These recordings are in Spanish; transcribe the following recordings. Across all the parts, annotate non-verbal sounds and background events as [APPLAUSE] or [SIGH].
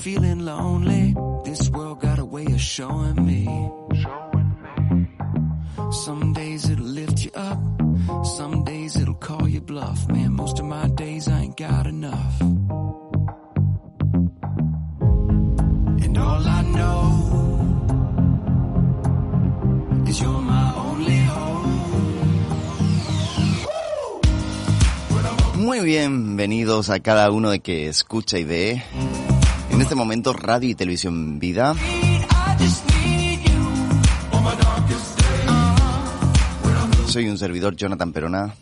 feeling lonely, this world got a way of showing me. Some days it'll lift you up, some days it'll call you bluff. Man, most of my days I ain't got enough. And all I know is you're my only hope. Muy bienvenidos a cada uno de que escucha y ve. En este momento, Radio y Televisión Vida. Soy un servidor, Jonathan Perona.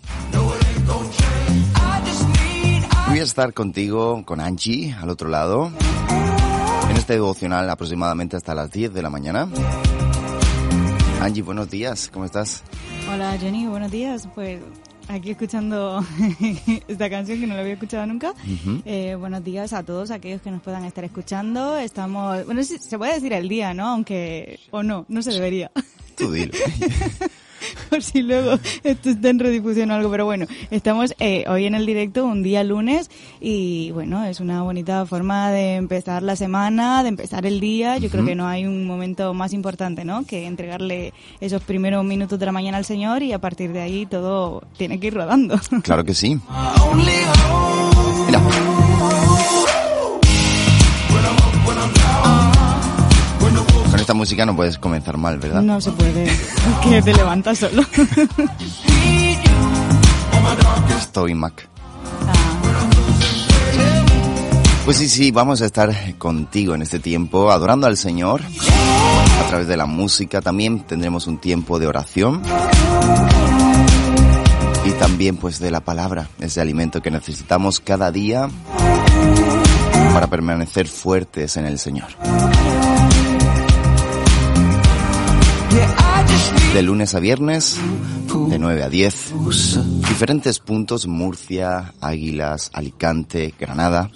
Voy a estar contigo, con Angie, al otro lado, en este devocional aproximadamente hasta las 10 de la mañana. Angie, buenos días, ¿cómo estás? Hola Jenny, buenos días. Pues aquí escuchando [LAUGHS] esta canción que no la había escuchado nunca. Eh, buenos días a todos aquellos que nos puedan estar escuchando. Estamos, bueno, se puede decir el día, ¿no? Aunque, o no, no se debería. Tú dilo. [LAUGHS] [LAUGHS] Por si luego esto está en redifusión o algo, pero bueno, estamos eh, hoy en el directo, un día lunes, y bueno, es una bonita forma de empezar la semana, de empezar el día. Yo creo que no hay un momento más importante, ¿no? Que entregarle esos primeros minutos de la mañana al Señor y a partir de ahí todo tiene que ir rodando. [LAUGHS] Claro que sí. Mira. Esta música no puedes comenzar mal, ¿verdad? No se puede, [LAUGHS] que te levantas solo. Estoy Mac. Pues sí, sí, vamos a estar contigo en este tiempo, adorando al Señor a través de la música. También tendremos un tiempo de oración. Y también pues de la palabra, ese alimento que necesitamos cada día para permanecer fuertes en el Señor. De lunes a viernes, de 9 a 10, diferentes puntos, Murcia, Águilas, Alicante, Granada,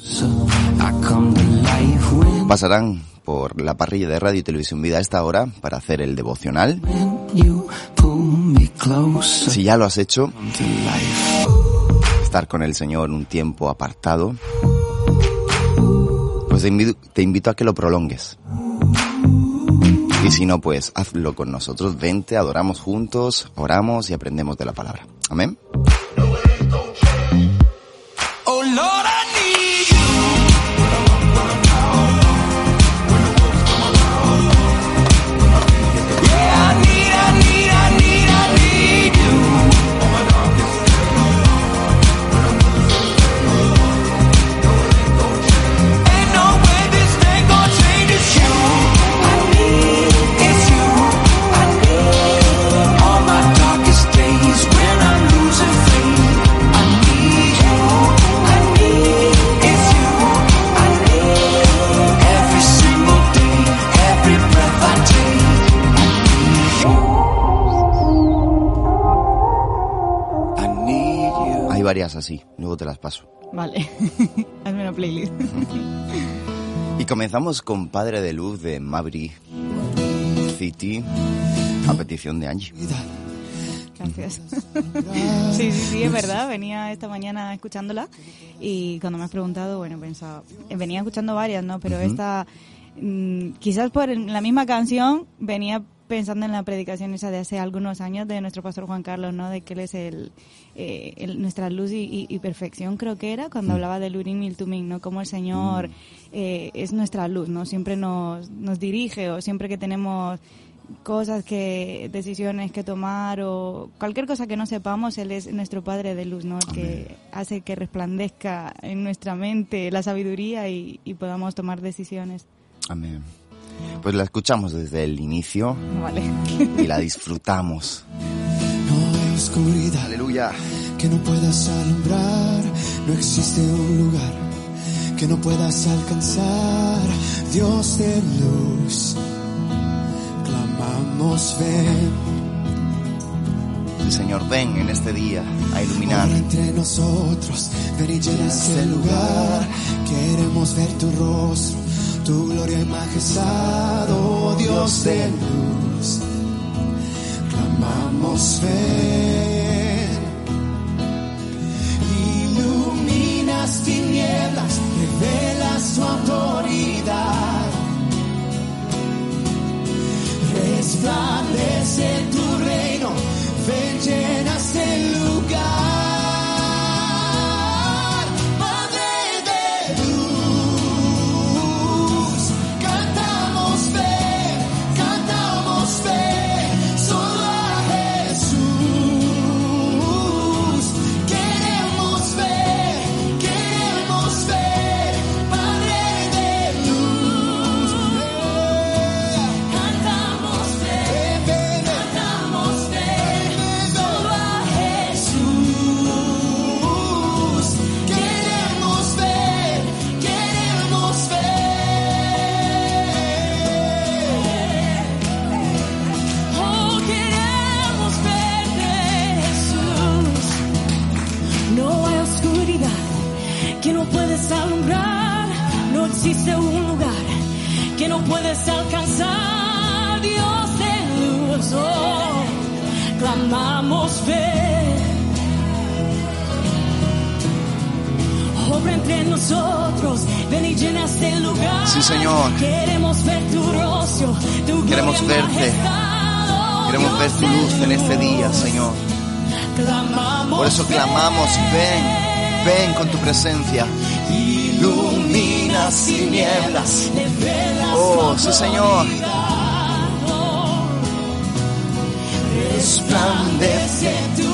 pasarán por la parrilla de Radio y Televisión Vida a esta hora para hacer el devocional. Si ya lo has hecho, estar con el Señor un tiempo apartado, pues te invito, te invito a que lo prolongues. Y si no, pues hazlo con nosotros. Vente, adoramos juntos, oramos y aprendemos de la palabra. Amén. Paso. Vale, [LAUGHS] hazme una playlist. Y comenzamos con Padre de Luz de Maverick City a petición de Angie. Gracias. [LAUGHS] Sí, sí, sí, es verdad. Venía esta mañana escuchándola y cuando me has preguntado, bueno, pensaba, venía escuchando varias, ¿no? Pero esta, mm, quizás por la misma canción, venía pensando en la predicación esa de hace algunos años de nuestro pastor Juan Carlos, ¿no? De que él es el, eh, el- nuestra luz y, y- y perfección, creo que era, cuando hablaba del Urim y Tumim, ¿no? Como el Señor eh, es nuestra luz, ¿no? Siempre nos, nos dirige o siempre que tenemos cosas que, decisiones que tomar o cualquier cosa que no sepamos, Él es nuestro Padre de luz, ¿no? El que hace que resplandezca en nuestra mente la sabiduría y, y podamos tomar decisiones. Amén. Pues la escuchamos desde el inicio Vale. y la disfrutamos. No hay oscuridad Aleluya. que no puedas alumbrar, no existe un lugar que no puedas alcanzar. Dios de luz, clamamos ven, El Señor, ven en este día a iluminar. Entre nosotros, ven y llena este lugar. Queremos ver tu rostro, tu gloria y majestad, oh Dios de luz, clamamos fe. Iluminas tinieblas, revelas tu autoridad, resplandece tu reino, ven llenas el lugar. Que no puedes alcanzar, Dios de luz. Oh, clamamos fe. Obra entre nosotros, ven y llena este lugar. Sí, Señor. Queremos ver tu rostro, tu Queremos verte. oh, Queremos ver tu luz en este día. Señor. Por eso clamamos, ven, ven con tu presencia. Ilumina tinieblas. Oh, sí, Señor. Resplandece tu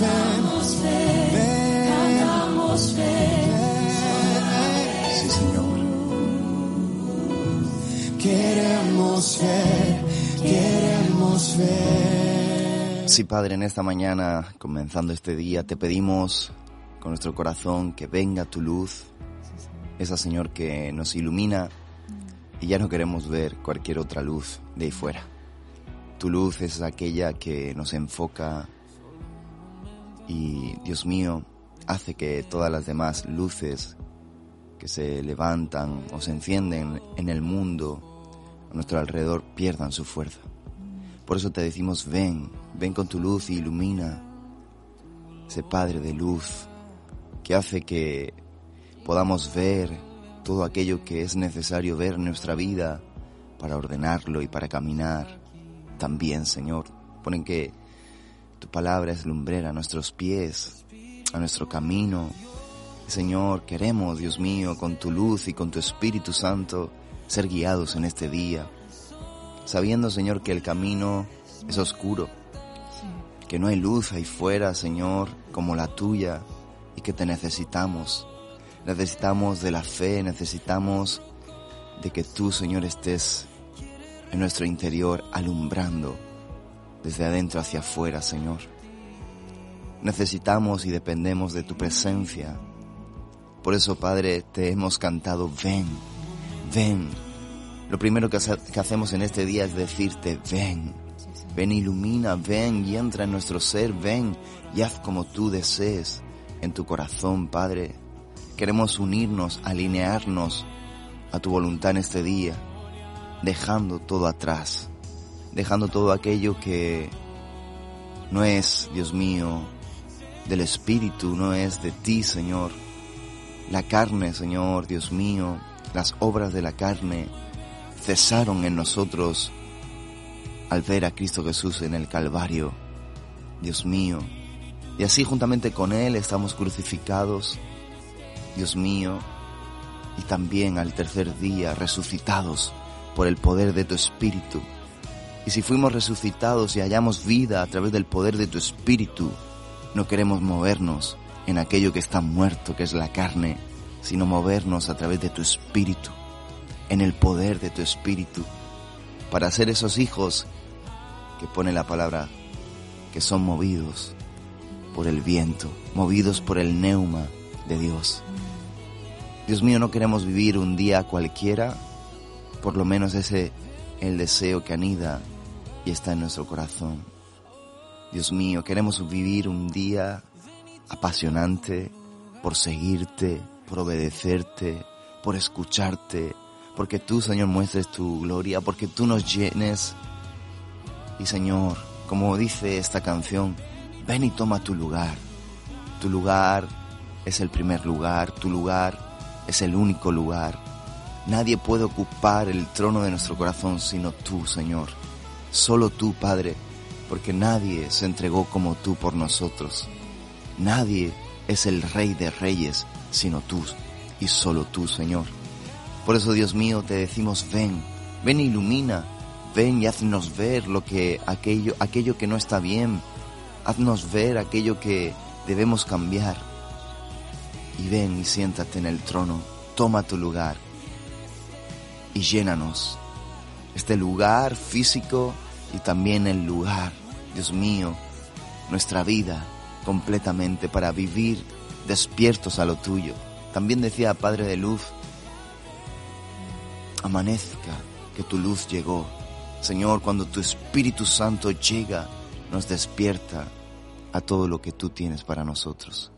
Cantamos fe. ver. Sí, Señor. Queremos ver, queremos ver. Sí, Padre, en esta mañana, comenzando este día, te pedimos con nuestro corazón que venga tu luz, esa Señor que nos ilumina y ya no queremos ver cualquier otra luz de ahí fuera. Tu luz es aquella que nos enfoca y, Dios mío, hace que todas las demás luces que se levantan o se encienden en el mundo a nuestro alrededor pierdan su fuerza. Por eso te decimos, ven, ven con tu luz y ilumina ese Padre de luz que hace que podamos ver todo aquello que es necesario ver en nuestra vida para ordenarlo y para caminar. También, Señor, ponen que tu palabra es lumbrera a nuestros pies, a nuestro camino. Señor, queremos, Dios mío, con tu luz y con tu Espíritu Santo, ser guiados en este día, sabiendo, Señor, que el camino es oscuro, que no hay luz ahí fuera, Señor, como la tuya, y que te necesitamos. Necesitamos de la fe, necesitamos de que tú, Señor, estés en nuestro interior alumbrando desde adentro hacia afuera, Señor. Necesitamos y dependemos de tu presencia. Por eso, Padre, te hemos cantado, ven, ven. Lo primero que, hace- que hacemos en este día es decirte, ven, ven, ilumina, ven y entra en nuestro ser, ven y haz como tú desees en tu corazón, Padre. Queremos unirnos, alinearnos a tu voluntad en este día, dejando todo atrás, dejando todo aquello que no es, Dios mío, del Espíritu, no es de ti, Señor. La carne, Señor, Dios mío, las obras de la carne cesaron en nosotros al ver a Cristo Jesús en el Calvario, Dios mío. Y así juntamente con Él estamos crucificados, Dios mío, y también al tercer día resucitados por el poder de tu Espíritu. Y si fuimos resucitados y hallamos vida a través del poder de tu Espíritu, no queremos movernos en aquello que está muerto, que es la carne, sino movernos a través de tu Espíritu, en el poder de tu Espíritu, para ser esos hijos que pone la palabra, que son movidos por el viento, movidos por el neuma de Dios. Dios mío, no queremos vivir un día cualquiera, por lo menos ese el deseo que anida y está en nuestro corazón. Dios mío, queremos vivir un día apasionante por seguirte, por obedecerte, por escucharte, porque tú, Señor, muestres tu gloria, porque tú nos llenes. Y Señor, como dice esta canción, ven y toma tu lugar. Tu lugar es el primer lugar, tu lugar es el único lugar. Nadie puede ocupar el trono de nuestro corazón sino tú, Señor. Solo tú, Padre, porque nadie se entregó como tú por nosotros. Nadie es el Rey de Reyes sino tú y solo tú, Señor. Por eso, Dios mío, te decimos, ven, ven ilumina, ven y haznos ver lo que aquello, aquello que no está bien, haznos ver aquello que debemos cambiar. Y ven y siéntate en el trono, toma tu lugar y llénanos. Este lugar físico y también el lugar, Dios mío, nuestra vida completamente para vivir despiertos a lo tuyo. También decía Padre de Luz, amanezca que tu luz llegó. Señor, cuando tu Espíritu Santo llega, nos despierta a todo lo que tú tienes para nosotros.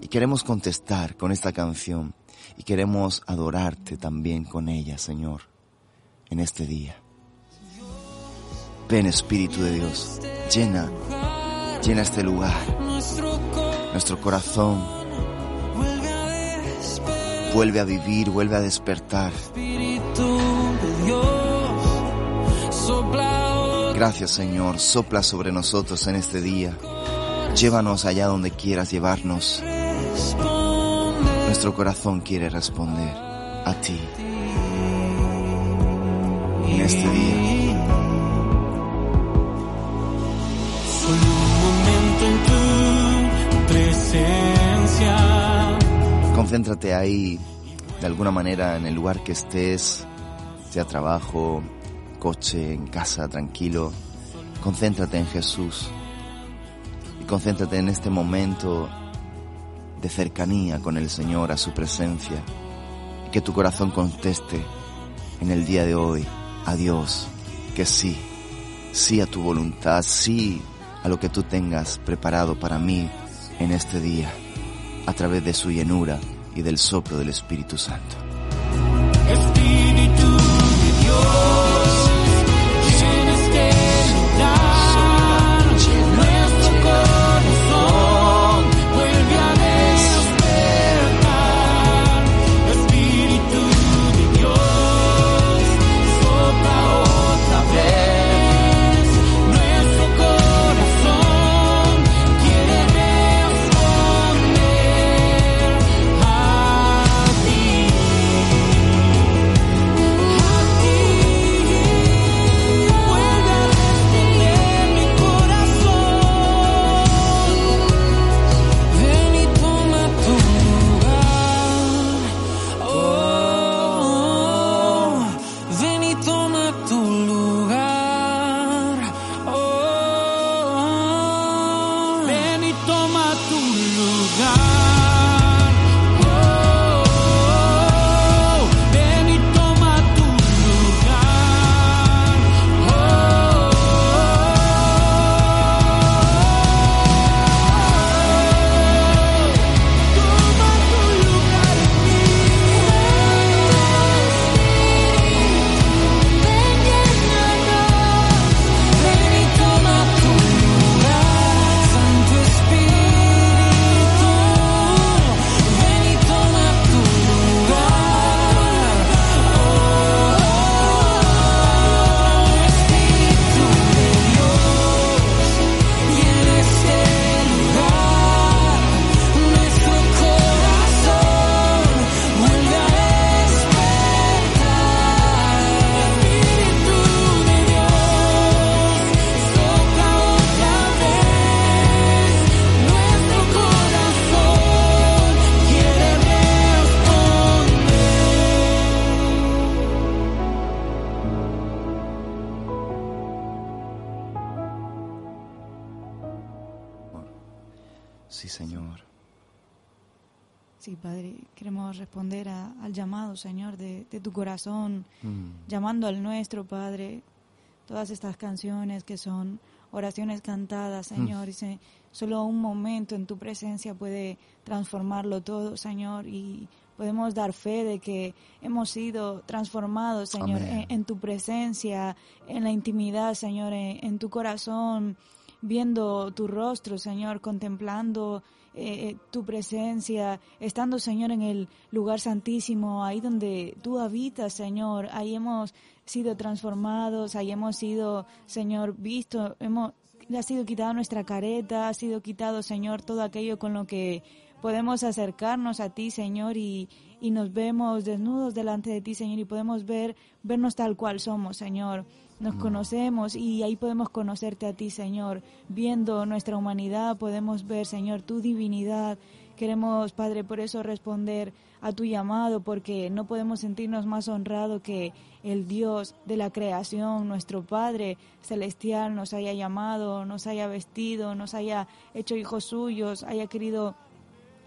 Y queremos contestar con esta canción y queremos adorarte también con ella, Señor, en este día. Ven Espíritu de Dios, llena, llena este lugar, nuestro corazón, Vuelve a vivir, vuelve a despertar. Gracias Señor, sopla sobre nosotros en este día. Llévanos allá donde quieras llevarnos. Nuestro corazón quiere responder a ti este día. Solo un momento en tu presencia. Concéntrate ahí, de alguna manera, en el lugar que estés, sea trabajo, coche, en casa, tranquilo. Concéntrate en Jesús y concéntrate en este momento de cercanía con el Señor, a su presencia, y que tu corazón conteste en el día de hoy a Dios que sí, sí a tu voluntad, sí a lo que tú tengas preparado para mí en este día, a través de su llenura y del soplo del Espíritu Santo. Llamando al nuestro, Padre. Todas estas canciones que son oraciones cantadas, Señor, y se- solo un momento en tu presencia puede transformarlo todo, Señor, y podemos dar fe de que hemos sido transformados, Señor, en, en tu presencia, en la intimidad, Señor, en, en tu corazón, viendo tu rostro, Señor, contemplando eh, tu presencia, estando, Señor, en el lugar santísimo, ahí donde tú habitas, Señor, ahí hemos sido transformados, ahí hemos sido, Señor, visto, hemos, ha sido quitada nuestra careta, ha sido quitado, Señor, todo aquello con lo que podemos acercarnos a ti, Señor, y, y nos vemos desnudos delante de ti, Señor, y podemos ver, vernos tal cual somos, Señor. Nos conocemos y ahí podemos conocerte a ti, Señor. Viendo nuestra humanidad podemos ver, Señor, tu divinidad. Queremos, Padre, por eso responder a tu llamado, porque no podemos sentirnos más honrados que el Dios de la creación, nuestro Padre celestial, nos haya llamado, nos haya vestido, nos haya hecho hijos suyos, haya querido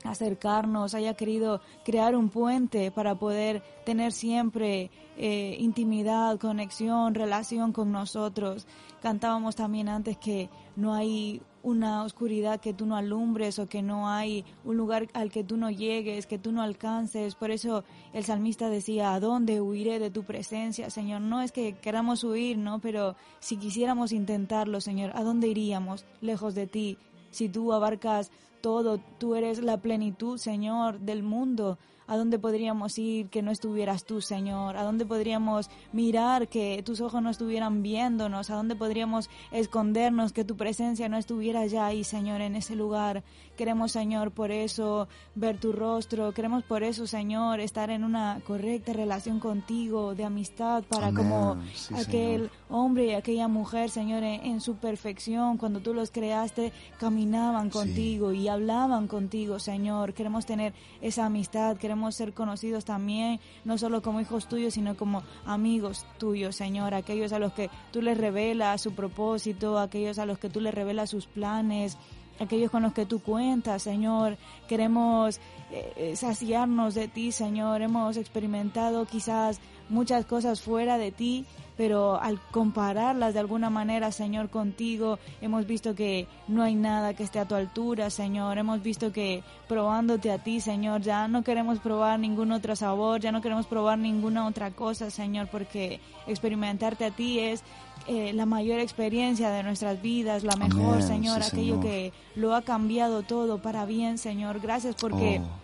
acercarnos, haya querido crear un puente para poder tener siempre eh, intimidad, conexión, relación con nosotros. Cantábamos también antes que no hay una oscuridad que tú no alumbres o que no hay un lugar al que tú no llegues, que tú no alcances. Por eso el salmista decía, ¿a dónde huiré de tu presencia, Señor? No es que queramos huir, ¿no? Pero si quisiéramos intentarlo, Señor, ¿a dónde iríamos lejos de ti? Si tú abarcas todo, tú eres la plenitud, Señor, del mundo. ¿A dónde podríamos ir que no estuvieras tú, Señor? ¿A dónde podríamos mirar que tus ojos no estuvieran viéndonos? ¿A dónde podríamos escondernos que tu presencia no estuviera ya ahí, Señor, en ese lugar? Queremos, Señor, por eso ver tu rostro. Queremos por eso, Señor, estar en una correcta relación contigo, de amistad, para Amén. como Sí, aquel Señor. hombre y aquella mujer, Señor, en, en su perfección, cuando tú los creaste, caminaban contigo y hablaban contigo, Señor. Queremos tener esa amistad, queremos ser conocidos también, no solo como hijos tuyos, sino como amigos tuyos, Señor. Aquellos a los que tú les revelas su propósito, aquellos a los que tú les revelas sus planes aquellos con los que tú cuentas, Señor. Queremos eh, eh, saciarnos de ti, Señor. Hemos experimentado quizás muchas cosas fuera de ti, pero al compararlas de alguna manera, Señor, contigo, hemos visto que no hay nada que esté a tu altura, Señor. Hemos visto que probándote a ti, Señor, ya no queremos probar ningún otro sabor, ya no queremos probar ninguna otra cosa, Señor, porque experimentarte a ti es eh, la mayor experiencia de nuestras vidas, la mejor, Amén, Señor, sí, aquello Señor. que lo ha cambiado todo para bien, Señor. Gracias porque Oh.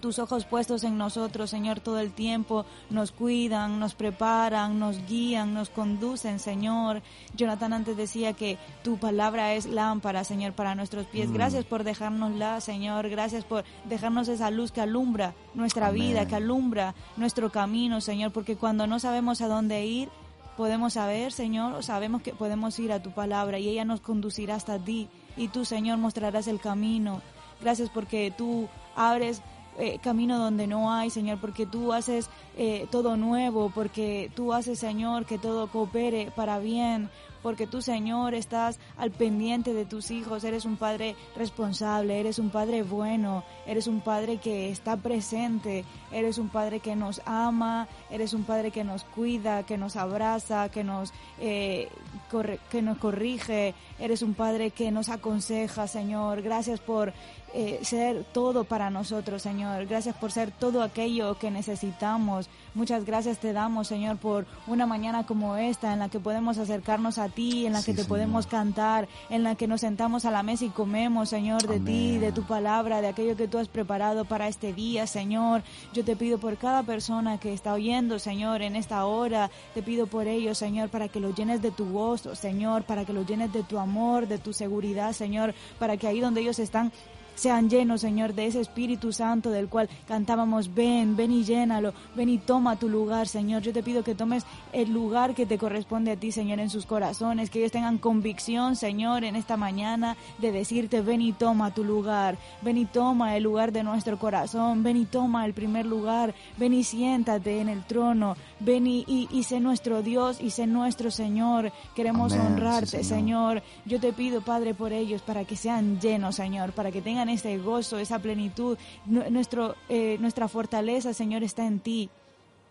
Tus ojos puestos en nosotros, Señor, todo el tiempo nos cuidan, nos preparan, nos guían, nos conducen, Señor. Jonathan antes decía que tu palabra es lámpara, Señor, para nuestros Mm. pies. Gracias por dejárnosla, Señor. Gracias por dejarnos esa luz que alumbra nuestra Amén. vida, que alumbra nuestro camino, Señor, porque cuando no sabemos a dónde ir, podemos saber, Señor, o sabemos que podemos ir a tu palabra y ella nos conducirá hasta ti y tú, Señor, mostrarás el camino. Gracias porque tú abres eh, camino donde no hay, Señor, porque tú haces eh, todo nuevo, porque tú haces, Señor, que todo coopere para bien, porque tú, Señor, estás al pendiente de tus hijos, eres un Padre responsable, eres un Padre bueno, eres un Padre que está presente, eres un Padre que nos ama, eres un Padre que nos cuida, que nos abraza, que nos, eh, corre- que nos corrige, eres un Padre que nos aconseja, Señor. Gracias por eh, ser todo para nosotros, Señor. Gracias por ser todo aquello que necesitamos. Muchas gracias te damos, Señor, por una mañana como esta en la que podemos acercarnos a ti, en la Sí, que te Señor. podemos cantar, en la que nos sentamos a la mesa y comemos, Señor, de ti, de tu palabra, de aquello que tú has preparado para este día, Señor. Yo te pido por cada persona que está oyendo, Señor, en esta hora. Te pido por ellos, Señor, para que los llenes de tu gozo, Señor, para que los llenes de tu amor, de tu seguridad, Señor, para que ahí donde ellos están sean llenos, Señor, de ese Espíritu Santo del cual cantábamos, ven, ven y llénalo, ven y toma tu lugar, Señor. Yo te pido que tomes el lugar que te corresponde a ti, Señor, en sus corazones, que ellos tengan convicción, Señor, en esta mañana de decirte, ven y toma tu lugar, ven y toma el lugar de nuestro corazón, ven y toma el primer lugar, ven y siéntate en el trono, ven y, y, y sé nuestro Dios y sé nuestro Señor. Queremos Amén, honrarte, sí, Señor. Señor. Yo te pido, Padre, por ellos, para que sean llenos, Señor, para que tengan ese gozo, esa plenitud. Nu- Nuestro, eh, nuestra fortaleza, Señor, está en ti.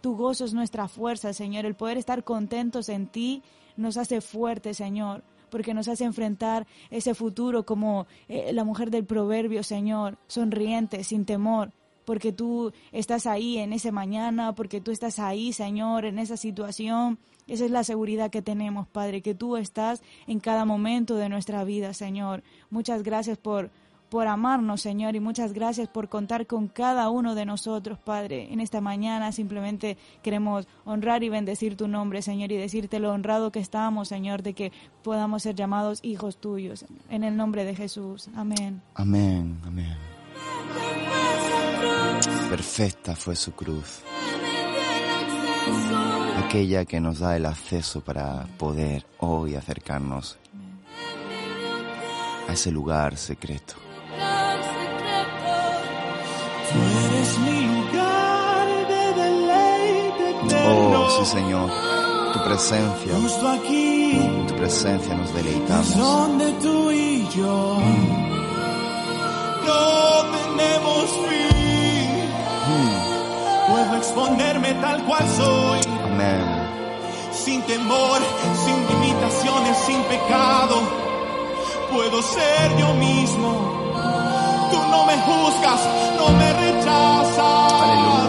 Tu gozo es nuestra fuerza, Señor. El poder estar contentos en ti nos hace fuertes, Señor, porque nos hace enfrentar ese futuro como eh, la mujer del proverbio, Señor, sonriente, sin temor, porque tú estás ahí en ese mañana, porque tú estás ahí, Señor, en esa situación. Esa es la seguridad que tenemos, Padre, que tú estás en cada momento de nuestra vida, Señor. Muchas gracias por por amarnos, Señor, y muchas gracias por contar con cada uno de nosotros, Padre. En esta mañana simplemente queremos honrar y bendecir tu nombre, Señor, y decirte lo honrado que estamos, Señor, de que podamos ser llamados hijos tuyos. En el nombre de Jesús. Amén. Amén, amén. Perfecta fue su cruz, aquella que nos da el acceso para poder hoy acercarnos a ese lugar secreto. Oh, sí, Señor, tu presencia, tu presencia nos deleitamos. donde tú y yo exponerme tal cual soy, Amén. sin temor, sin limitaciones, sin pecado. Puedo ser yo mismo. Tú no me juzgas, no me rechazas. Aleluya.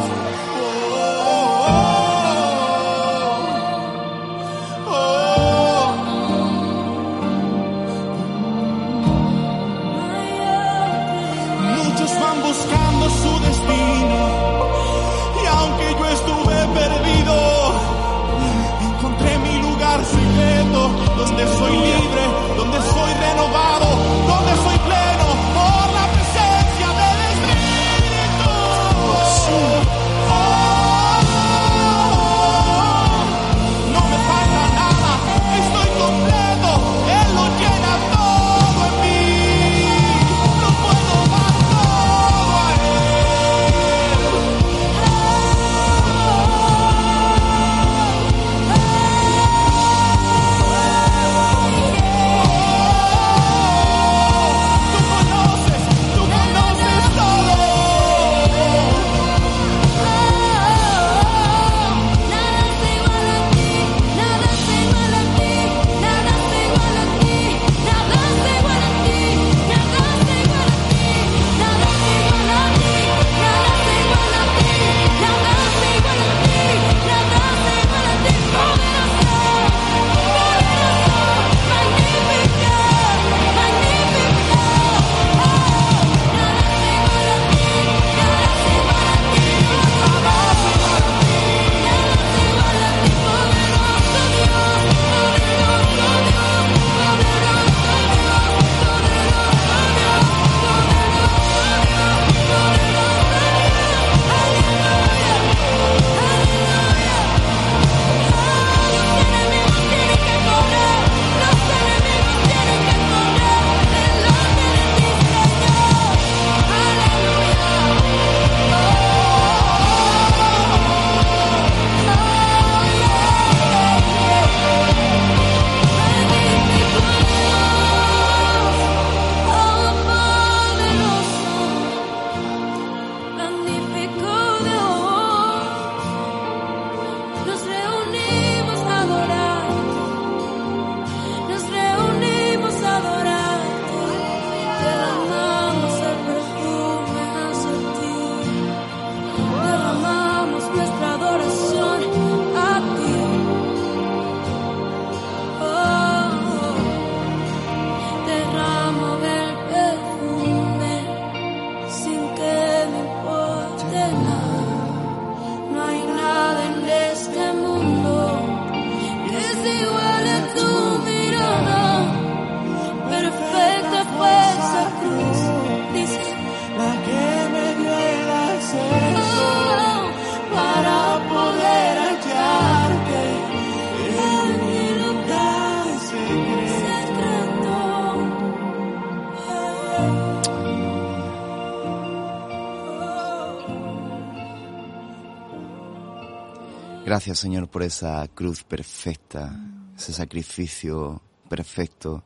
Gracias, Señor, por esa cruz perfecta, ese sacrificio perfecto,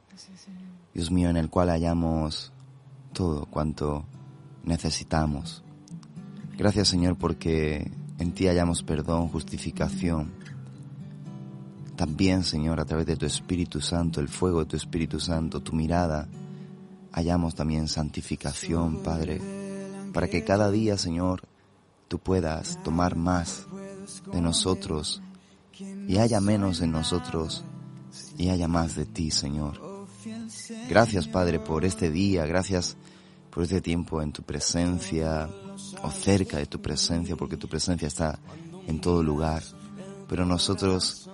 Dios mío, en el cual hallamos todo cuanto necesitamos. Gracias Señor porque en ti hallamos perdón, justificación. También Señor a través de tu Espíritu Santo, el fuego de tu Espíritu Santo, tu mirada, hallamos también santificación, Padre, para que cada día Señor tú puedas tomar más de nosotros y haya menos en nosotros y haya más de ti, Señor. Gracias, Padre, por este día, gracias por este tiempo en tu presencia o cerca de tu presencia, porque tu presencia está en todo lugar. Pero nosotros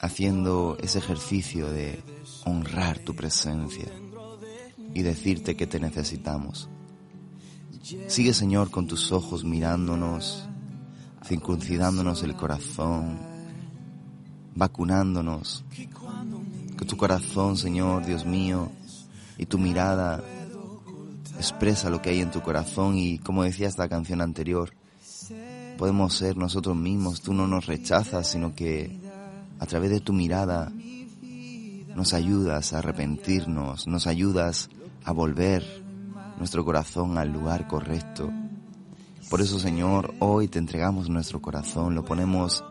haciendo ese ejercicio de honrar tu presencia y decirte que te necesitamos. Sigue, Señor, con tus ojos mirándonos, circuncidándonos el corazón, vacunándonos. Que tu corazón, Señor, Dios mío, y tu mirada expresa lo que hay en tu corazón y como decía esta canción anterior, podemos ser nosotros mismos, tú no nos rechazas, sino que a través de tu mirada nos ayudas a arrepentirnos, nos ayudas a volver nuestro corazón al lugar correcto. Por eso, Señor, hoy te entregamos nuestro corazón, lo ponemos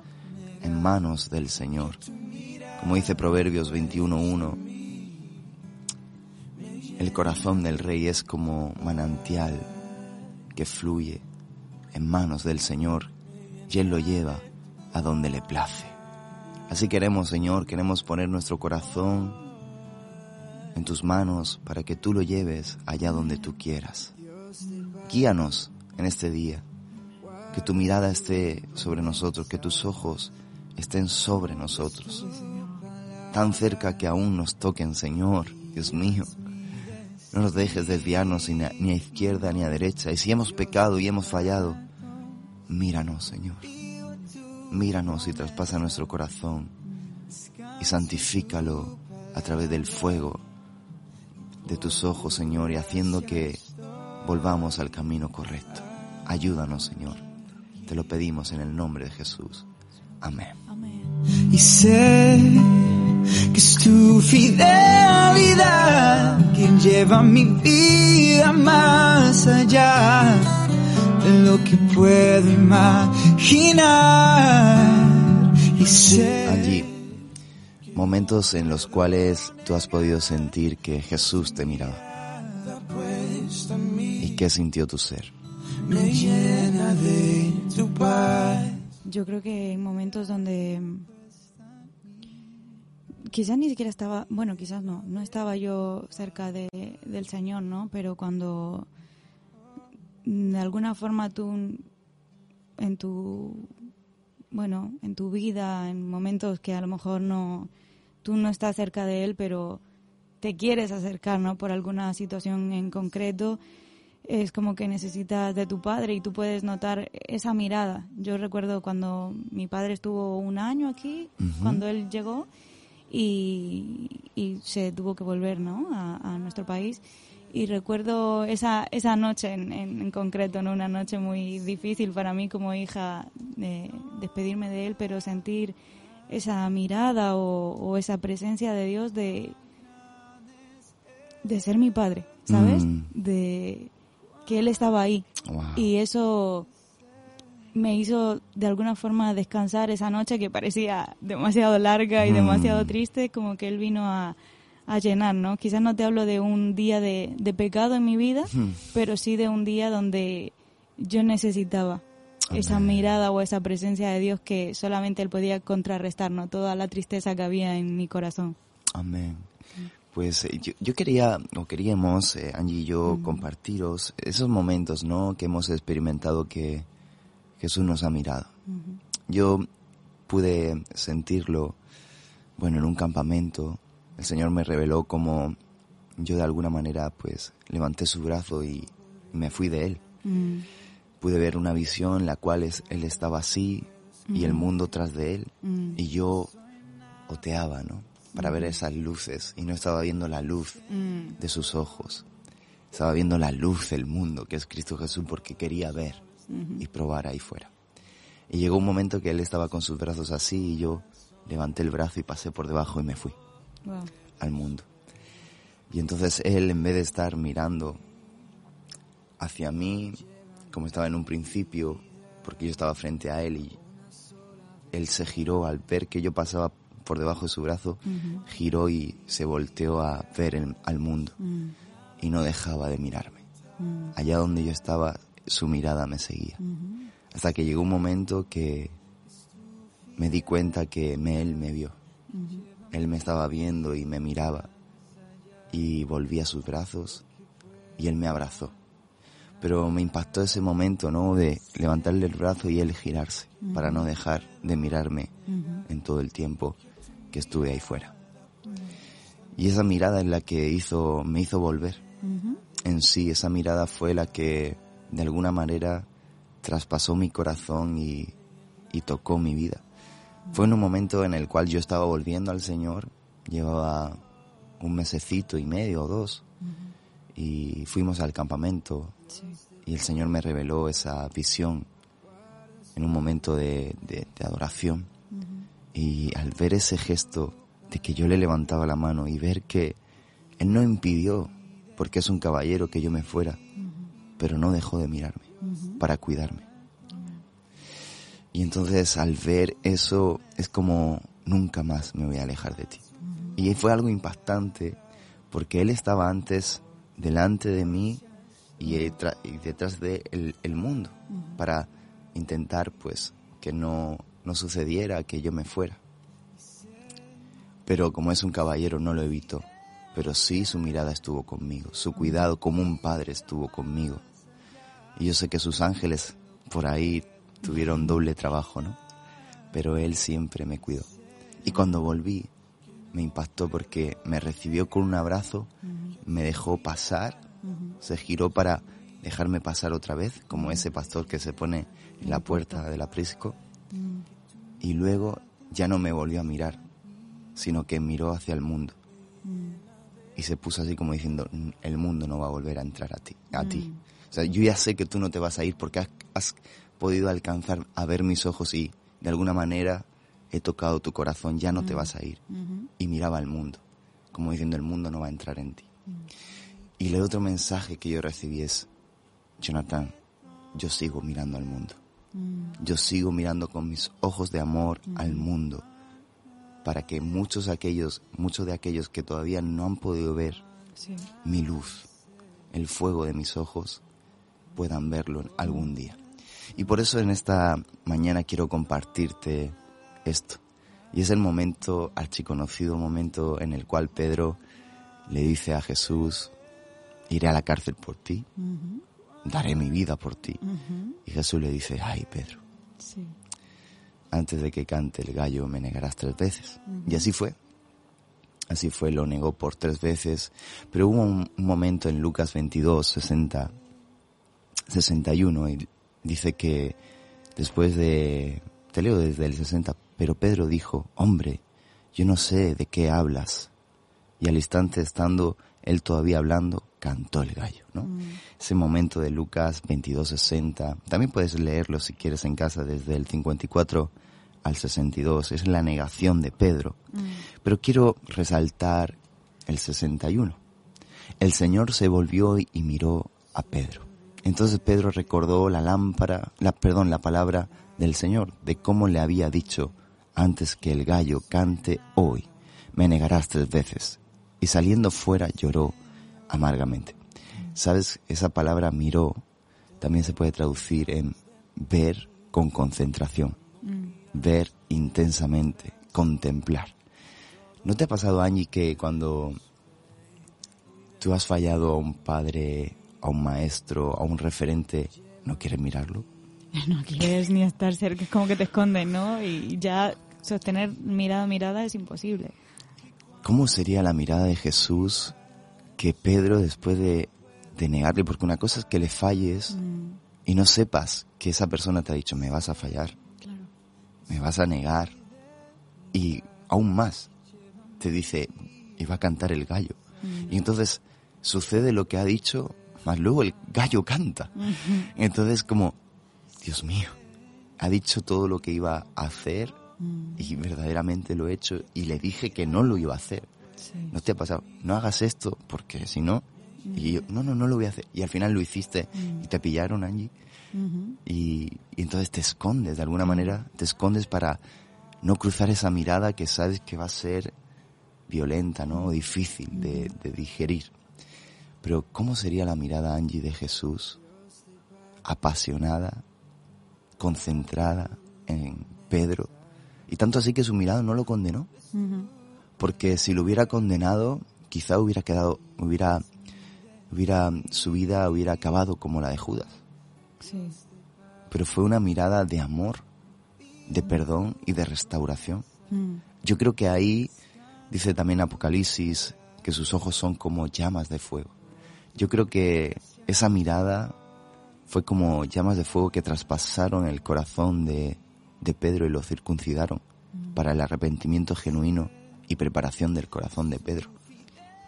en manos del Señor. Como dice Proverbios 21.1, el corazón del rey es como manantial que fluye en manos del Señor y Él lo lleva a donde le place. Así queremos, Señor, queremos poner nuestro corazón en tus manos para que tú lo lleves allá donde tú quieras. Guíanos en este día, que tu mirada esté sobre nosotros, que tus ojos estén sobre nosotros, tan cerca que aún nos toquen, Señor, Dios mío. No nos dejes desviarnos ni a, izquierda ni a derecha. Y si hemos pecado y hemos fallado, míranos, Señor. Míranos y traspasa nuestro corazón y santifícalo a través del fuego de tus ojos, Señor, y haciendo que volvamos al camino correcto. Ayúdanos, Señor. Te lo pedimos en el nombre de Jesús. Amén. Amén. Y sé que es tu fidelidad quien lleva mi vida más allá de lo que puedo imaginar. Y sé Allí, momentos en los cuales tú has podido sentir que Jesús te miraba. ¿Y qué sintió tu ser? Me llena de tu paz. Yo creo que hay momentos donde mm, quizás ni siquiera estaba, bueno, quizás no, no estaba yo cerca de, del Señor, ¿no? Pero cuando mm, de alguna forma tú en tu, bueno, en tu vida, en momentos que a lo mejor no, tú no estás cerca de Él, pero te quieres acercar, ¿no? Por alguna situación en concreto, es como que necesitas de tu padre y tú puedes notar esa mirada. Yo recuerdo cuando mi padre estuvo un año aquí, cuando él llegó y, y se tuvo que volver ¿no? a, a nuestro país. Y recuerdo esa, esa noche en, en, en concreto, ¿no? una noche muy difícil para mí como hija de despedirme de él, pero sentir esa mirada o, o esa presencia de Dios de, de ser mi padre, ¿sabes? Mm. De que él estaba ahí. Wow. Y eso me hizo de alguna forma descansar esa noche que parecía demasiado larga y Mm. demasiado triste, como que él vino a, a llenar, ¿no? Quizás no te hablo de un día de, de pecado en mi vida, Mm. pero sí de un día donde yo necesitaba esa mirada o esa presencia de Dios que solamente él podía contrarrestar, ¿no? Toda la tristeza que había en mi corazón. Amén. Pues eh, yo, yo quería, o queríamos, eh, Angie y yo, compartiros esos momentos, ¿no? Que hemos experimentado que Jesús nos ha mirado. Yo pude sentirlo, bueno, en un campamento. El Señor me reveló como yo de alguna manera, pues, levanté su brazo y me fui de Él. Mm, Pude ver una visión en la cual es- Él estaba así y el mundo tras de Él. mm, Y yo oteaba, ¿no? Para ver esas luces y no estaba viendo la luz mm, de sus ojos. Estaba viendo la luz del mundo, que es Cristo Jesús, porque quería ver y probar ahí fuera. Y llegó un momento que él estaba con sus brazos así y yo levanté el brazo y pasé por debajo y me fui wow. al mundo. Y entonces él, en vez de estar mirando hacia mí, como estaba en un principio, porque yo estaba frente a él y él se giró al ver que yo pasaba por debajo de su brazo, giró y se volteó a ver el- al mundo Mm, y no dejaba de mirarme. mm, Allá donde yo estaba, su mirada me seguía. Hasta que llegó un momento que me di cuenta que me- él me vio. Él me estaba viendo y me miraba. Y volví a sus brazos y él me abrazó. Pero me impactó ese momento, ¿no? De levantarle el brazo y él girarse para no dejar de mirarme en todo el tiempo que estuve ahí fuera. Y esa mirada es la que hizo, me hizo volver. En sí, esa mirada fue la que de alguna manera traspasó mi corazón y, y tocó mi vida. Fue en un momento en el cual yo estaba volviendo al Señor, llevaba un mesecito y medio o dos, y fuimos al campamento Sí. y el Señor me reveló esa visión en un momento de, de- de adoración. Y al ver ese gesto de que yo le levantaba la mano y ver que Él no impidió, porque es un caballero, que yo me fuera, pero no dejó de mirarme para cuidarme. Y entonces al ver eso es como nunca más me voy a alejar de ti. Y fue algo impactante porque Él estaba antes delante de mí y, y detrás de el, el mundo para intentar pues que no, no sucediera que yo me fuera. Pero como es un caballero no lo evitó, pero sí su mirada estuvo conmigo, su cuidado como un padre estuvo conmigo. Y yo sé que sus ángeles por ahí tuvieron doble trabajo, ¿no? Pero él siempre me cuidó. Y cuando volví, me impactó porque me recibió con un abrazo, me dejó pasar, se giró para dejarme pasar otra vez, como ese pastor que se pone en la puerta del aprisco, y luego ya no me volvió a mirar, sino que miró hacia el mundo. Y se puso así como diciendo, "Mm, el mundo no va a volver a entrar a ti. A ti. O sea, yo ya sé que tú no te vas a ir porque has, has podido alcanzar a ver mis ojos y de alguna manera he tocado tu corazón, ya no te vas a ir. Y miraba al mundo, como diciendo, el mundo no va a entrar en ti. Y el otro mensaje que yo recibí es, Jonathan, yo sigo mirando al mundo. Yo sigo mirando con mis ojos de amor al mundo para que muchos aquellos, muchos de aquellos que todavía no han podido ver Sí. mi luz, el fuego de mis ojos, puedan verlo algún día. Y por eso en esta mañana quiero compartirte esto. Y es el momento, archiconocido momento en el cual Pedro le dice a Jesús, iré a la cárcel por ti, Ujú. Daré mi vida por ti. Y Jesús le dice, ay Pedro, Sí. antes de que cante el gallo me negarás tres veces. Y así fue. Así fue, lo negó por tres veces. Pero hubo un, un momento en Lucas 22, 60, 61, y dice que después de, te leo desde el 60, pero Pedro dijo, hombre, yo no sé de qué hablas. Y al instante estando él todavía hablando, cantó el gallo, ¿no? Ese momento de Lucas 22, 60, también puedes leerlo si quieres en casa desde el 54 al 62, es la negación de Pedro. Pero quiero resaltar el 61. El Señor se volvió y miró a Pedro. Entonces Pedro recordó la lámpara, la, perdón, la palabra del Señor, de cómo le había dicho antes que el gallo cante hoy, me negarás tres veces. Y saliendo fuera lloró amargamente. ¿Sabes? Esa palabra miró también se puede traducir en ver con concentración, ver intensamente, contemplar. ¿No te ha pasado, Angie, que cuando tú has fallado a un padre, a un maestro, a un referente, no quieres mirarlo? [LAUGHS] No quieres ni estar cerca, es como que te escondes, ¿no? Y ya sostener mirada a mirada es imposible. ¿Cómo sería la mirada de Jesús que Pedro después de, de negarle? Porque una cosa es que le falles y no sepas que esa persona te ha dicho, me vas a fallar, Claro. me vas a negar. Y aún más, te dice, y va a cantar el gallo. Y entonces sucede lo que ha dicho, más luego el gallo canta. Entonces como, Dios mío, ha dicho todo lo que iba a hacer y verdaderamente lo he hecho y le dije que no lo iba a hacer. Sí. ¿No te ha pasado? No hagas esto porque si no, Y yo, no, no, no lo voy a hacer. Y al final lo hiciste Mm. y te pillaron, Angie. y, y entonces te escondes, de alguna manera, te escondes para no cruzar esa mirada que sabes que va a ser violenta, ¿no? O difícil de, de digerir. Pero ¿cómo sería la mirada, Angie, de Jesús? Apasionada, concentrada en Pedro. Y tanto así que su mirada no lo condenó. Porque si lo hubiera condenado, quizá hubiera quedado, hubiera, hubiera, su vida hubiera acabado como la de Judas. Sí. Pero fue una mirada de amor, de perdón y de restauración. Mm. Yo creo que ahí, dice también Apocalipsis, que sus ojos son como llamas de fuego. Yo creo que esa mirada fue como llamas de fuego que traspasaron el corazón de, de Pedro y lo circuncidaron para el arrepentimiento genuino y preparación del corazón de Pedro.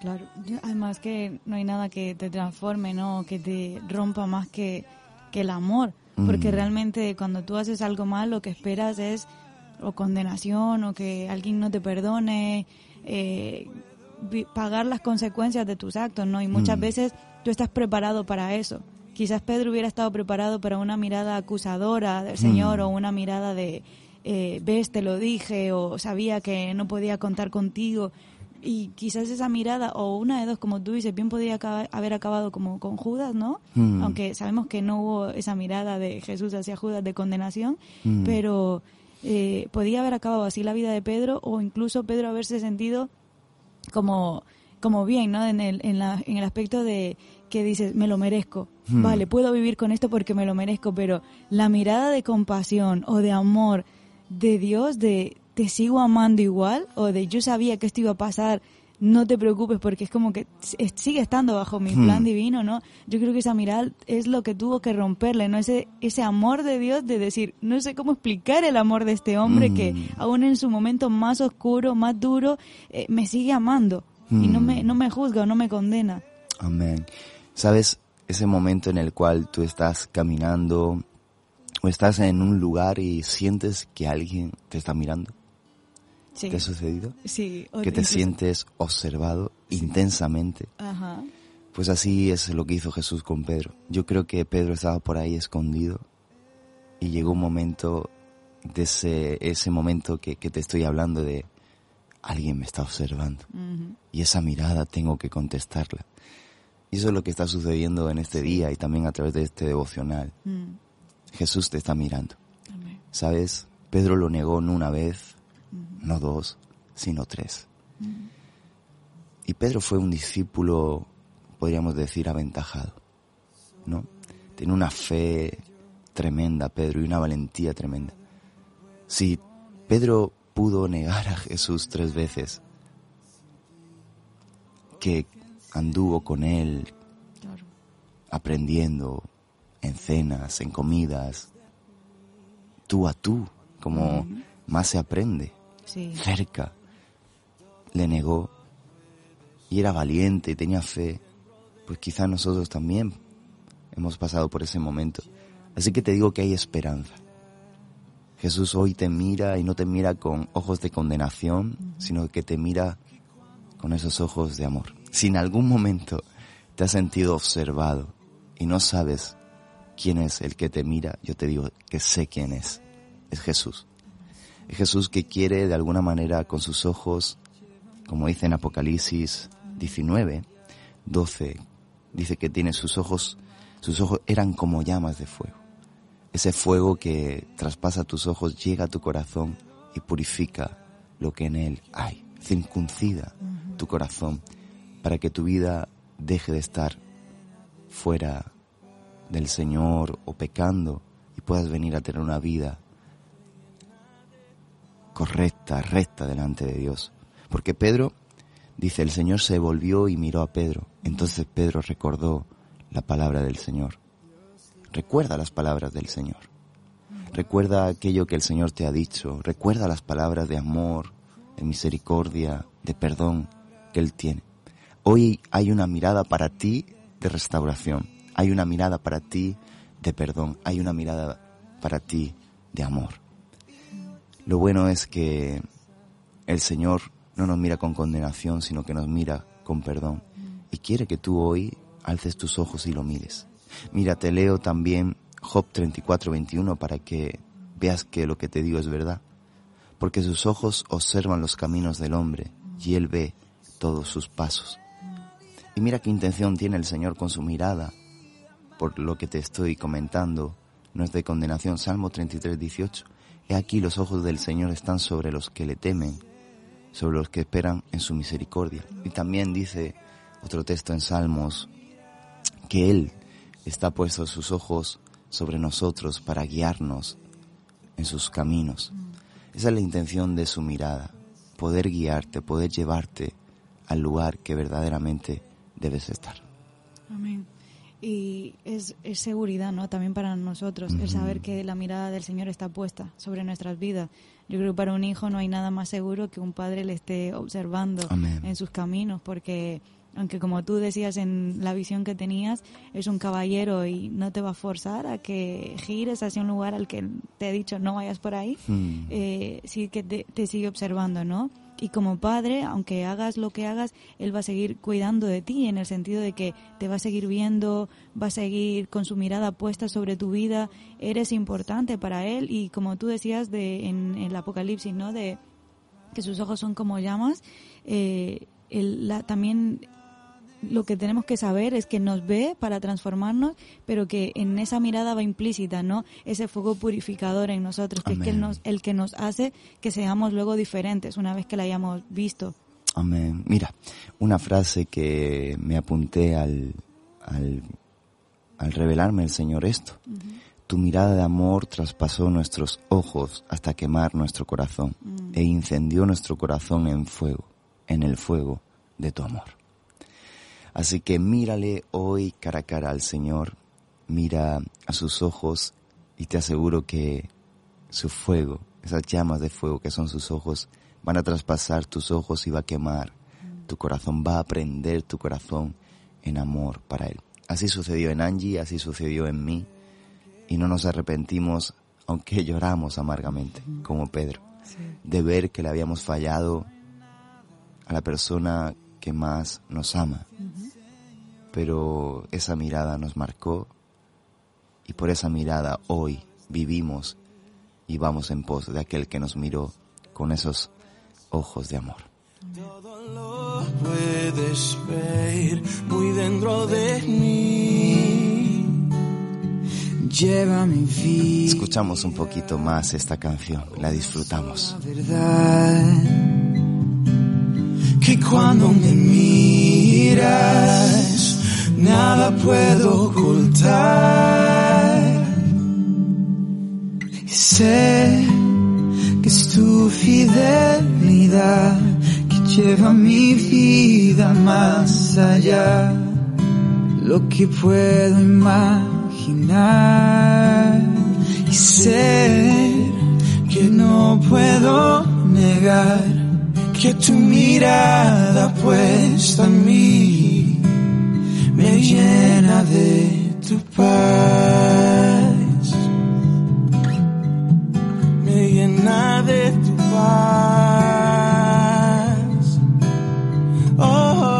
Claro, además que no hay nada que te transforme, ¿no? Que te rompa más que, que el amor. Porque Mm. realmente cuando tú haces algo mal, lo que esperas es o condenación o que alguien no te perdone, eh, pagar las consecuencias de tus actos, ¿no? Y muchas Mm. veces tú estás preparado para eso. Quizás Pedro hubiera estado preparado para una mirada acusadora del Señor Mm. o una mirada de, eh, ves, te lo dije, o sabía que no podía contar contigo. Y quizás esa mirada, o una de dos, como tú dices, bien podía acaba- haber acabado como con Judas, ¿no? Mm. Aunque sabemos que no hubo esa mirada de Jesús hacia Judas de condenación, Mm. pero eh, podía haber acabado así la vida de Pedro, o incluso Pedro haberse sentido como, como bien, ¿no? En el, en, la, en el aspecto de que dices, me lo merezco. Hmm. Vale, puedo vivir con esto porque me lo merezco, pero la mirada de compasión o de amor de Dios, de te sigo amando igual, o de yo sabía que esto iba a pasar, no te preocupes porque es como que sigue estando bajo mi Hmm. plan divino, ¿no? Yo creo que esa mirada es lo que tuvo que romperle, ¿no? Ese, ese amor de Dios de decir, no sé cómo explicar el amor de este hombre que aún en su momento más oscuro, más duro, eh, me sigue amando y no me, no me juzga o no me condena. Amén. ¿Sabes? Ese momento en el cual tú estás caminando o estás en un lugar y sientes que alguien te está mirando. Sí. ¿Te ha sucedido? Sí. o Que te incluso- sientes observado intensamente. Ajá. Pues así es lo que hizo Jesús con Pedro. Yo creo que Pedro estaba por ahí escondido y llegó un momento de ese, ese momento que, que te estoy hablando de alguien me está observando Ujú. y esa mirada tengo que contestarla. Y eso es lo que está sucediendo en este día y también a través de este devocional. Mm. Jesús te está mirando. Amén. ¿Sabes? Pedro lo negó no una vez, no dos, sino tres. Y Pedro fue un discípulo, podríamos decir, aventajado, ¿no? Tiene una fe tremenda, Pedro, y una valentía tremenda. Si Pedro pudo negar a Jesús tres veces, que anduvo con él Claro. aprendiendo en cenas, en comidas, tú a tú, como más se aprende, Sí. cerca. Le negó y era valiente y tenía fe, pues quizá nosotros también hemos pasado por ese momento. Así que te digo que hay esperanza. Jesús hoy te mira y no te mira con ojos de condenación, sino que te mira con esos ojos de amor. Si en algún momento te has sentido observado y no sabes quién es el que te mira, yo te digo que sé quién es. Es Jesús. Es Jesús que quiere de alguna manera con sus ojos, como dice en Apocalipsis 19, 12, dice que tiene sus ojos, sus ojos eran como llamas de fuego. Ese fuego que traspasa tus ojos llega a tu corazón y purifica lo que en él hay. Circuncida tu corazón para que tu vida deje de estar fuera del Señor o pecando y puedas venir a tener una vida correcta, recta delante de Dios. Porque Pedro, dice, el Señor se volvió y miró a Pedro. Entonces Pedro recordó la palabra del Señor. Recuerda las palabras del Señor. Recuerda aquello que el Señor te ha dicho. Recuerda las palabras de amor, de misericordia, de perdón que Él tiene. Hoy hay una mirada para ti de restauración. Hay una mirada para ti de perdón. Hay una mirada para ti de amor. Lo bueno es que el Señor no nos mira con condenación, sino que nos mira con perdón. Y quiere que tú hoy alces tus ojos y lo mires. Mira, te leo también Job 34, 21 para que veas que lo que te digo es verdad. Porque sus ojos observan los caminos del hombre y él ve todos sus pasos. Y mira qué intención tiene el Señor con su mirada, por lo que te estoy comentando, no es de condenación. Salmo 33, 18. He aquí los ojos del Señor están sobre los que le temen, sobre los que esperan en su misericordia. Y también dice otro texto en Salmos que Él está puesto sus ojos sobre nosotros para guiarnos en sus caminos. Esa es la intención de su mirada, poder guiarte, poder llevarte al lugar que verdaderamente debes estar. Amén. Y es, es seguridad, ¿no? También para nosotros, el saber que la mirada del Señor está puesta sobre nuestras vidas. Yo creo que para un hijo no hay nada más seguro que un padre le esté observando Amén. en sus caminos, porque aunque como tú decías en la visión que tenías, es un caballero y no te va a forzar a que gires hacia un lugar al que te he dicho no vayas por ahí, eh, sí que te, te sigue observando, ¿no? Y como padre, aunque hagas lo que hagas, él va a seguir cuidando de ti en el sentido de que te va a seguir viendo, va a seguir con su mirada puesta sobre tu vida, eres importante para él y como tú decías de en, en el Apocalipsis, ¿no? De que sus ojos son como llamas, eh, la- también lo que tenemos que saber es que nos ve para transformarnos, pero que en esa mirada va implícita, ¿no? Ese fuego purificador en nosotros, que es que Amén. nos, el que nos hace que seamos luego diferentes una vez que la hayamos visto. Amén. Mira, una frase que me apunté al, al, al revelarme el Señor esto. Tu mirada de amor traspasó nuestros ojos hasta quemar nuestro corazón e incendió nuestro corazón en fuego, en el fuego de tu amor. Así que mírale hoy cara a cara al Señor, mira a sus ojos y te aseguro que su fuego, esas llamas de fuego que son sus ojos, van a traspasar tus ojos y va a quemar tu corazón, va a prender tu corazón en amor para Él. Así sucedió en Angie, así sucedió en mí, y no nos arrepentimos, aunque [LAUGHS] lloramos amargamente, como Pedro, de ver que le habíamos fallado a la persona que más nos ama. Pero esa mirada nos marcó y por esa mirada hoy vivimos y vamos en pos de aquel que nos miró con esos ojos de amor. Todo lo puedes ver muy dentro de mí. Lleva mi vida. Escuchamos un poquito más esta canción, la disfrutamos. verdad que cuando me miras nada puedo ocultar. Y sé que es tu fidelidad que lleva mi vida más allá. Lo que puedo imaginar que tu mirada puesta en mí me llena de tu paz. Me llena de tu paz. Oh.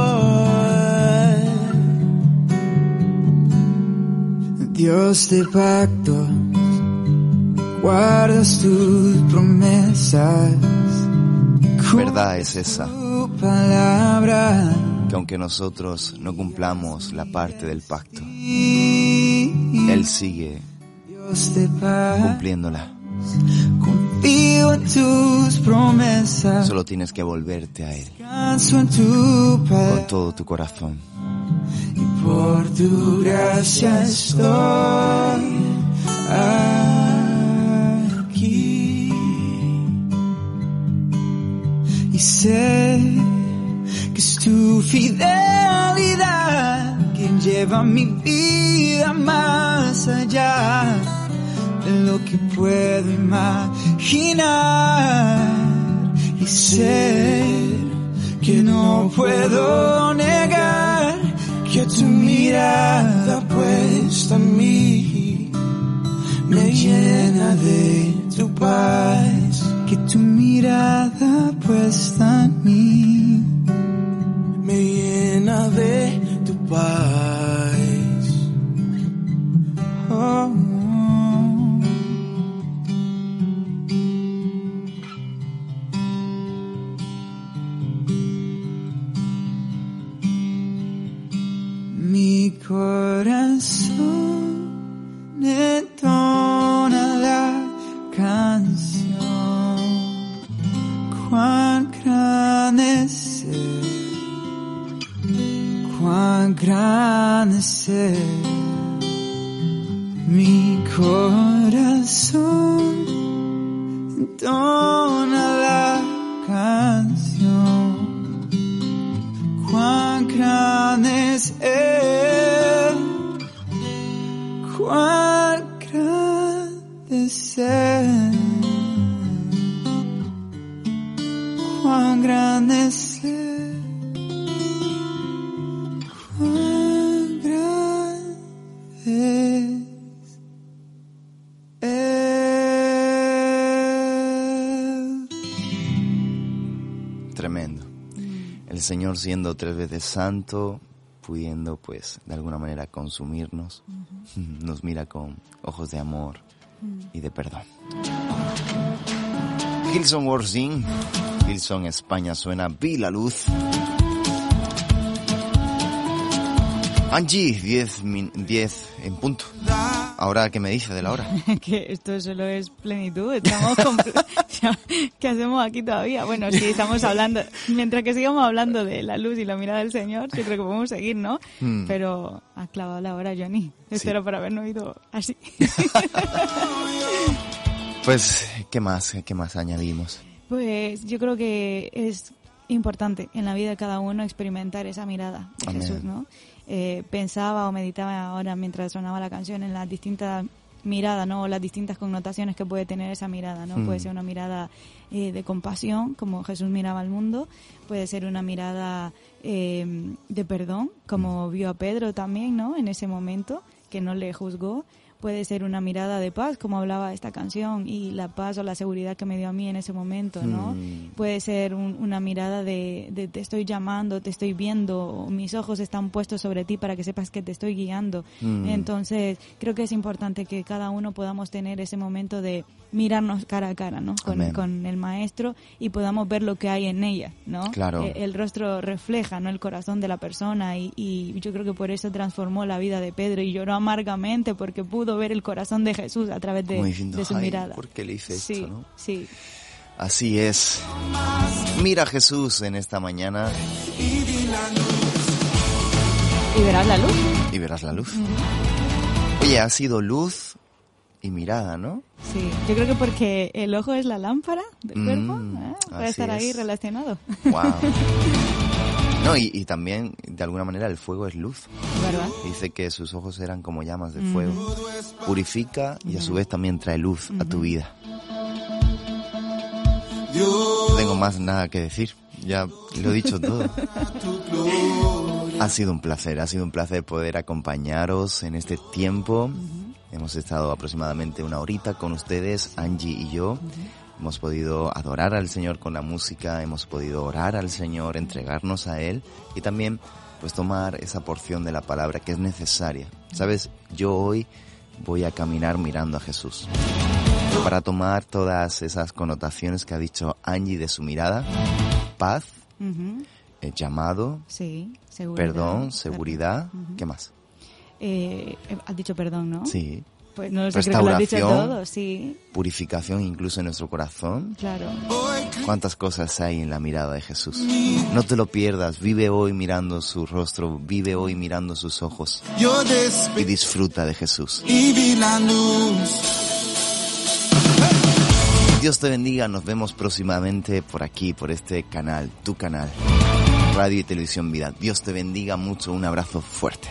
Dios de pacto guardas tus promesas Verdad es esa, que aunque nosotros no cumplamos la parte del pacto, Él sigue cumpliéndola. confío en tus promesas Solo tienes que volverte a Él con todo tu corazón. y por tu gracia estoy aquí y sé que es tu fidelidad quien lleva mi vida más allá de lo que puedo imaginar. Y sé que no puedo negar que tu mirada puesta en mí me llena de tu paz que tu mirada puesta en mí me llena de tu paz El Señor siendo tres veces santo, pudiendo pues de alguna manera consumirnos, nos mira con ojos de amor y de perdón. Hilson Worthing, Hilson España suena, vi la luz. Angie, 10 min- 10 en punto. Ahora, ¿qué me dice de la hora? [LAUGHS] que esto solo es plenitud. Estamos [LAUGHS] ¿Qué hacemos aquí todavía? Bueno, sí, estamos hablando, mientras que sigamos hablando de la luz y la mirada del Señor, yo creo que podemos seguir, ¿no? Hmm. Pero has clavado la hora, Johnny. Espero por habernos oído así. [LAUGHS] Pues, ¿qué más? ¿Qué más añadimos? Pues yo creo que es importante en la vida de cada uno experimentar esa mirada de Amén. Jesús, ¿no? Eh, pensaba o meditaba ahora mientras sonaba la canción en las distintas miradas, ¿no? O las distintas connotaciones que puede tener esa mirada, ¿no? Mm. Puede ser una mirada eh, de compasión, como Jesús miraba al mundo, puede ser una mirada eh, de perdón, como vio a Pedro también, ¿no? En ese momento, que no le juzgó, puede ser una mirada de paz, como hablaba esta canción, y la paz o la seguridad que me dio a mí en ese momento, ¿no? Mm. Puede ser un- una mirada de, de te estoy llamando, te estoy viendo, o mis ojos están puestos sobre ti para que sepas que te estoy guiando. Mm. Entonces, creo que es importante que cada uno podamos tener ese momento de mirarnos cara a cara, ¿no? Con, el maestro y podamos ver lo que hay en ella, ¿no? Claro. Eh, el rostro refleja, ¿no? El corazón de la persona y, y yo creo que por eso transformó la vida de Pedro y lloró amargamente porque pudo ver el corazón de Jesús a través de, diciendo, de su "Ay, mirada. ¿por qué le hice esto, sí, no? Sí, Así es. Mira a Jesús en esta mañana y verás la luz. y verás la luz. Oye, ha sido luz y mirada, ¿no? Sí, yo creo que porque el ojo es la lámpara del Mm, cuerpo, ¿eh? puede estar ahí es. relacionado. Wow. [LAUGHS] No, y, y también, de alguna manera, el fuego es luz. ¿Verdad? Dice que sus ojos eran como llamas de fuego. Purifica y a su vez también trae luz a tu vida. No tengo más nada que decir. Ya lo he dicho todo. [LAUGHS] Ha sido un placer, ha sido un placer poder acompañaros en este tiempo. Hemos estado aproximadamente una horita con ustedes, Angie y yo. Hemos podido adorar al Señor con la música, hemos podido orar al Señor, entregarnos a Él y también pues tomar esa porción de la palabra que es necesaria. Sabes, yo hoy voy a caminar mirando a Jesús para tomar todas esas connotaciones que ha dicho Angie de su mirada, paz, eh, llamado, Sí, seguridad. perdón, seguridad, ¿qué más? Eh, eh, has dicho perdón, ¿no? Sí, Pues no lo sé, creo que lo has dicho Restauración. todo, sí, purificación incluso en nuestro corazón. claro. ¿Cuántas cosas hay en la mirada de Jesús? No te lo pierdas, vive hoy mirando su rostro, vive hoy mirando sus ojos y disfruta de Jesús. Dios te bendiga, nos vemos próximamente por aquí, por este canal, tu canal, Radio y Televisión Vida. Dios te bendiga mucho, un abrazo fuerte.